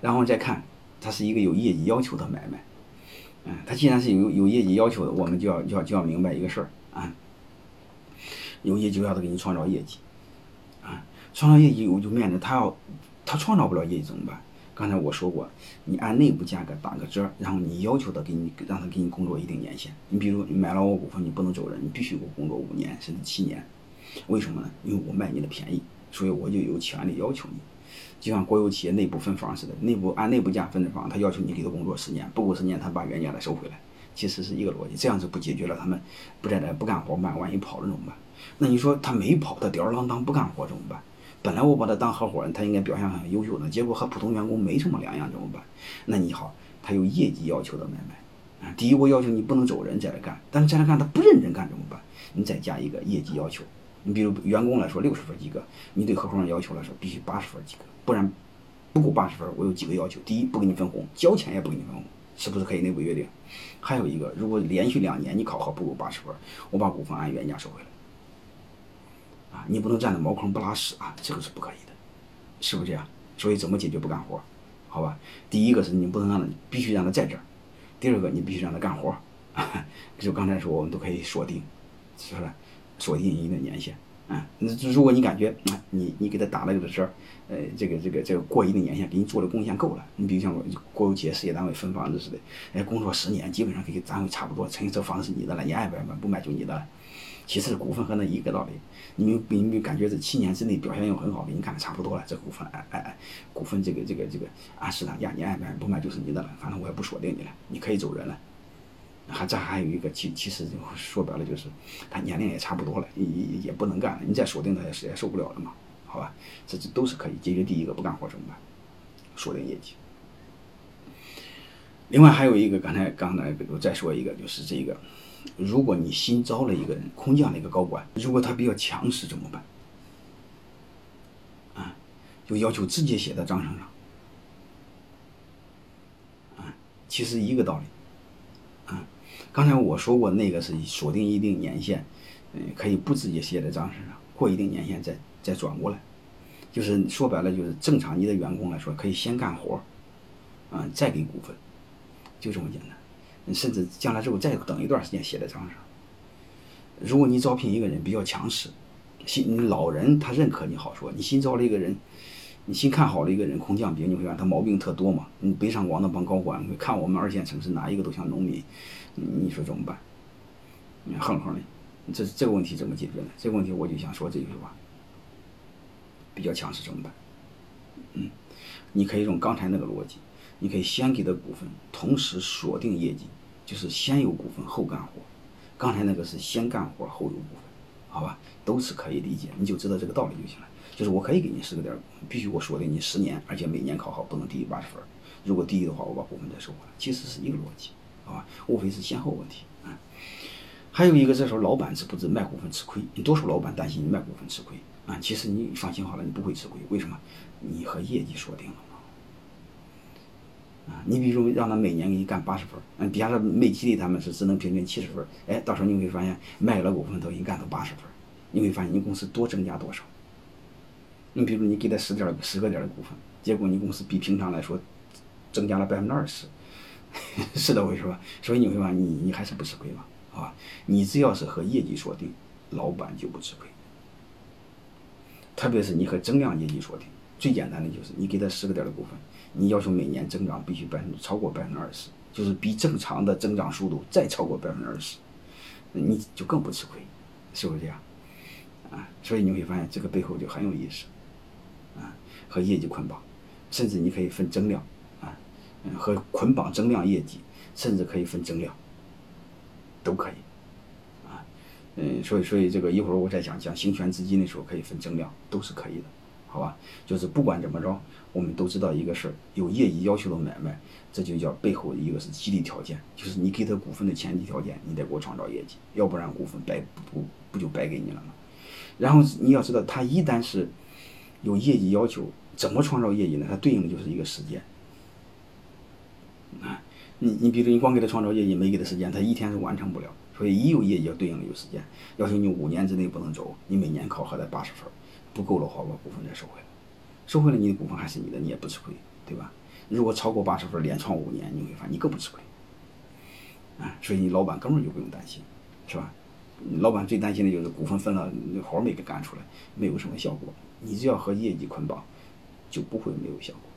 然后再看，它是一个有业绩要求的买卖。嗯，它既然是有有业绩要求的，我们就要就要就要明白一个事儿啊，有业绩要他给你创造业绩，啊，创造业绩我就面临他要他创造不了业绩怎么办？刚才我说过，你按内部价格打个折，然后你要求他给你让他给你工作一定年限。你比如你买了我股份，你不能走人，你必须给我工作五年甚至七年。为什么呢？因为我卖你的便宜，所以我就有权利要求你。就像国有企业内部分房似的，内部按内部价分的房，他要求你给他工作十年，不够十年他把原价再收回来，其实是一个逻辑。这样子不解决了他们不在这不干活办，万一跑了怎么办？那你说他没跑，他吊儿郎当不干活怎么办？本来我把他当合伙人，他应该表现很优秀的，结果和普通员工没什么两样，怎么办？那你好，他有业绩要求的买卖啊。第一，我要求你不能走人在这干，但是在这干他不认真干怎么办？你再加一个业绩要求。你比如员工来说六十分及格，你对合伙人要求来说必须八十分及格，不然不够八十分，我有几个要求：第一，不给你分红，交钱也不给你分红，是不是可以内部约定？还有一个，如果连续两年你考核不够八十分，我把股份按原价收回来。啊，你不能占着茅坑不拉屎啊，这个是不可以的，是不是这样？所以怎么解决不干活？好吧，第一个是你不能让他，必须让他在这儿；第二个你必须让他干活。就刚才说，我们都可以锁定，是不是？锁定一定的年限。啊，那如果你感觉啊，你你给他打了个折，呃，这个这个这个过一定年限，给你做的贡献够了，你比如像国有企业、事业单位分房子似的，哎，工作十年，基本上给单位差不多，成这房子是你的了，你爱买买不买就你的了。其次股份和那一个道理，你你你感觉这七年之内表现又很好，给你干的差不多了，这股份哎哎哎，股份这个这个这个按市场价你爱买不买就是你的了，反正我也不锁定你了，你可以走人了。还这还有一个其其实说白了就是他年龄也差不多了，也也不能干了，你再锁定他也是也受不了了嘛，好吧？这这都是可以解决。第一个不干活怎么办？锁定业绩。另外还有一个，刚才刚才我再说一个，就是这个。如果你新招了一个人，空降了一个高管，如果他比较强势怎么办？啊，就要求直接写在章程上。啊，其实一个道理。啊，刚才我说过那个是锁定一定年限，嗯，可以不直接写在章程上，过一定年限再再转过来。就是说白了，就是正常你的员工来说，可以先干活，啊，再给股份，就这么简单。甚至将来之后再等一段时间写在章上。如果你招聘一个人比较强势，新老人他认可你好说，你新招了一个人，你新看好了一个人空降兵，你会发现他毛病特多嘛。你北上广那帮高管看我们二线城市哪一个都像农民，你说怎么办？你哼哼的，这这个问题怎么解决呢？这个问题我就想说这句话，比较强势怎么办？嗯，你可以用刚才那个逻辑，你可以先给他股份，同时锁定业绩。就是先有股份后干活，刚才那个是先干活后有股份，好吧，都是可以理解，你就知道这个道理就行了。就是我可以给你十个点，必须我锁定你十年，而且每年考好不能低于八十分，如果低于的话，我把股份再收回来。其实是一个逻辑，好吧，无非是先后问题啊。还有一个，这时候老板是不知卖股份吃亏？你多数老板担心你卖股份吃亏啊，其实你放心好了，你不会吃亏，为什么？你和业绩锁定了。你比如让他每年给你干八十分，嗯，比方说美吉利他们是只能平均七十分，哎，到时候你会发现卖了股份都给你干到八十分，你会发现你公司多增加多少？你比如你给他十点十个点的股份，结果你公司比平常来说增加了百分之二十，是这回事吧？所以你会发现你你还是不吃亏嘛，好吧？你只要是和业绩锁定，老板就不吃亏。特别是你和增量业绩锁定，最简单的就是你给他十个点的股份。你要求每年增长必须百分之超过百分之二十，就是比正常的增长速度再超过百分之二十，你就更不吃亏，是不是这样？啊，所以你会发现这个背后就很有意思，啊，和业绩捆绑，甚至你可以分增量，啊，和捆绑增量业绩，甚至可以分增量，都可以，啊，嗯，所以所以这个一会儿我再讲讲行权资金的时候可以分增量，都是可以的。好吧，就是不管怎么着，我们都知道一个事儿，有业绩要求的买卖，这就叫背后一个是激励条件，就是你给他股份的前提条件，你得给我创造业绩，要不然股份白不不就白给你了吗？然后你要知道，他一旦是有业绩要求，怎么创造业绩呢？它对应的就是一个时间。啊，你你比如你光给他创造业绩，没给他时间，他一天是完成不了。所以一有业绩要对应的有时间，要求你五年之内不能走，你每年考核在八十分。不够的话，把股份再收回来，收回来你的股份还是你的，你也不吃亏，对吧？如果超过八十分，连创五年，你会发现你更不吃亏。啊，所以你老板根本就不用担心，是吧？老板最担心的就是股份分了，那活没给干出来，没有什么效果。你只要和业绩捆绑，就不会没有效果。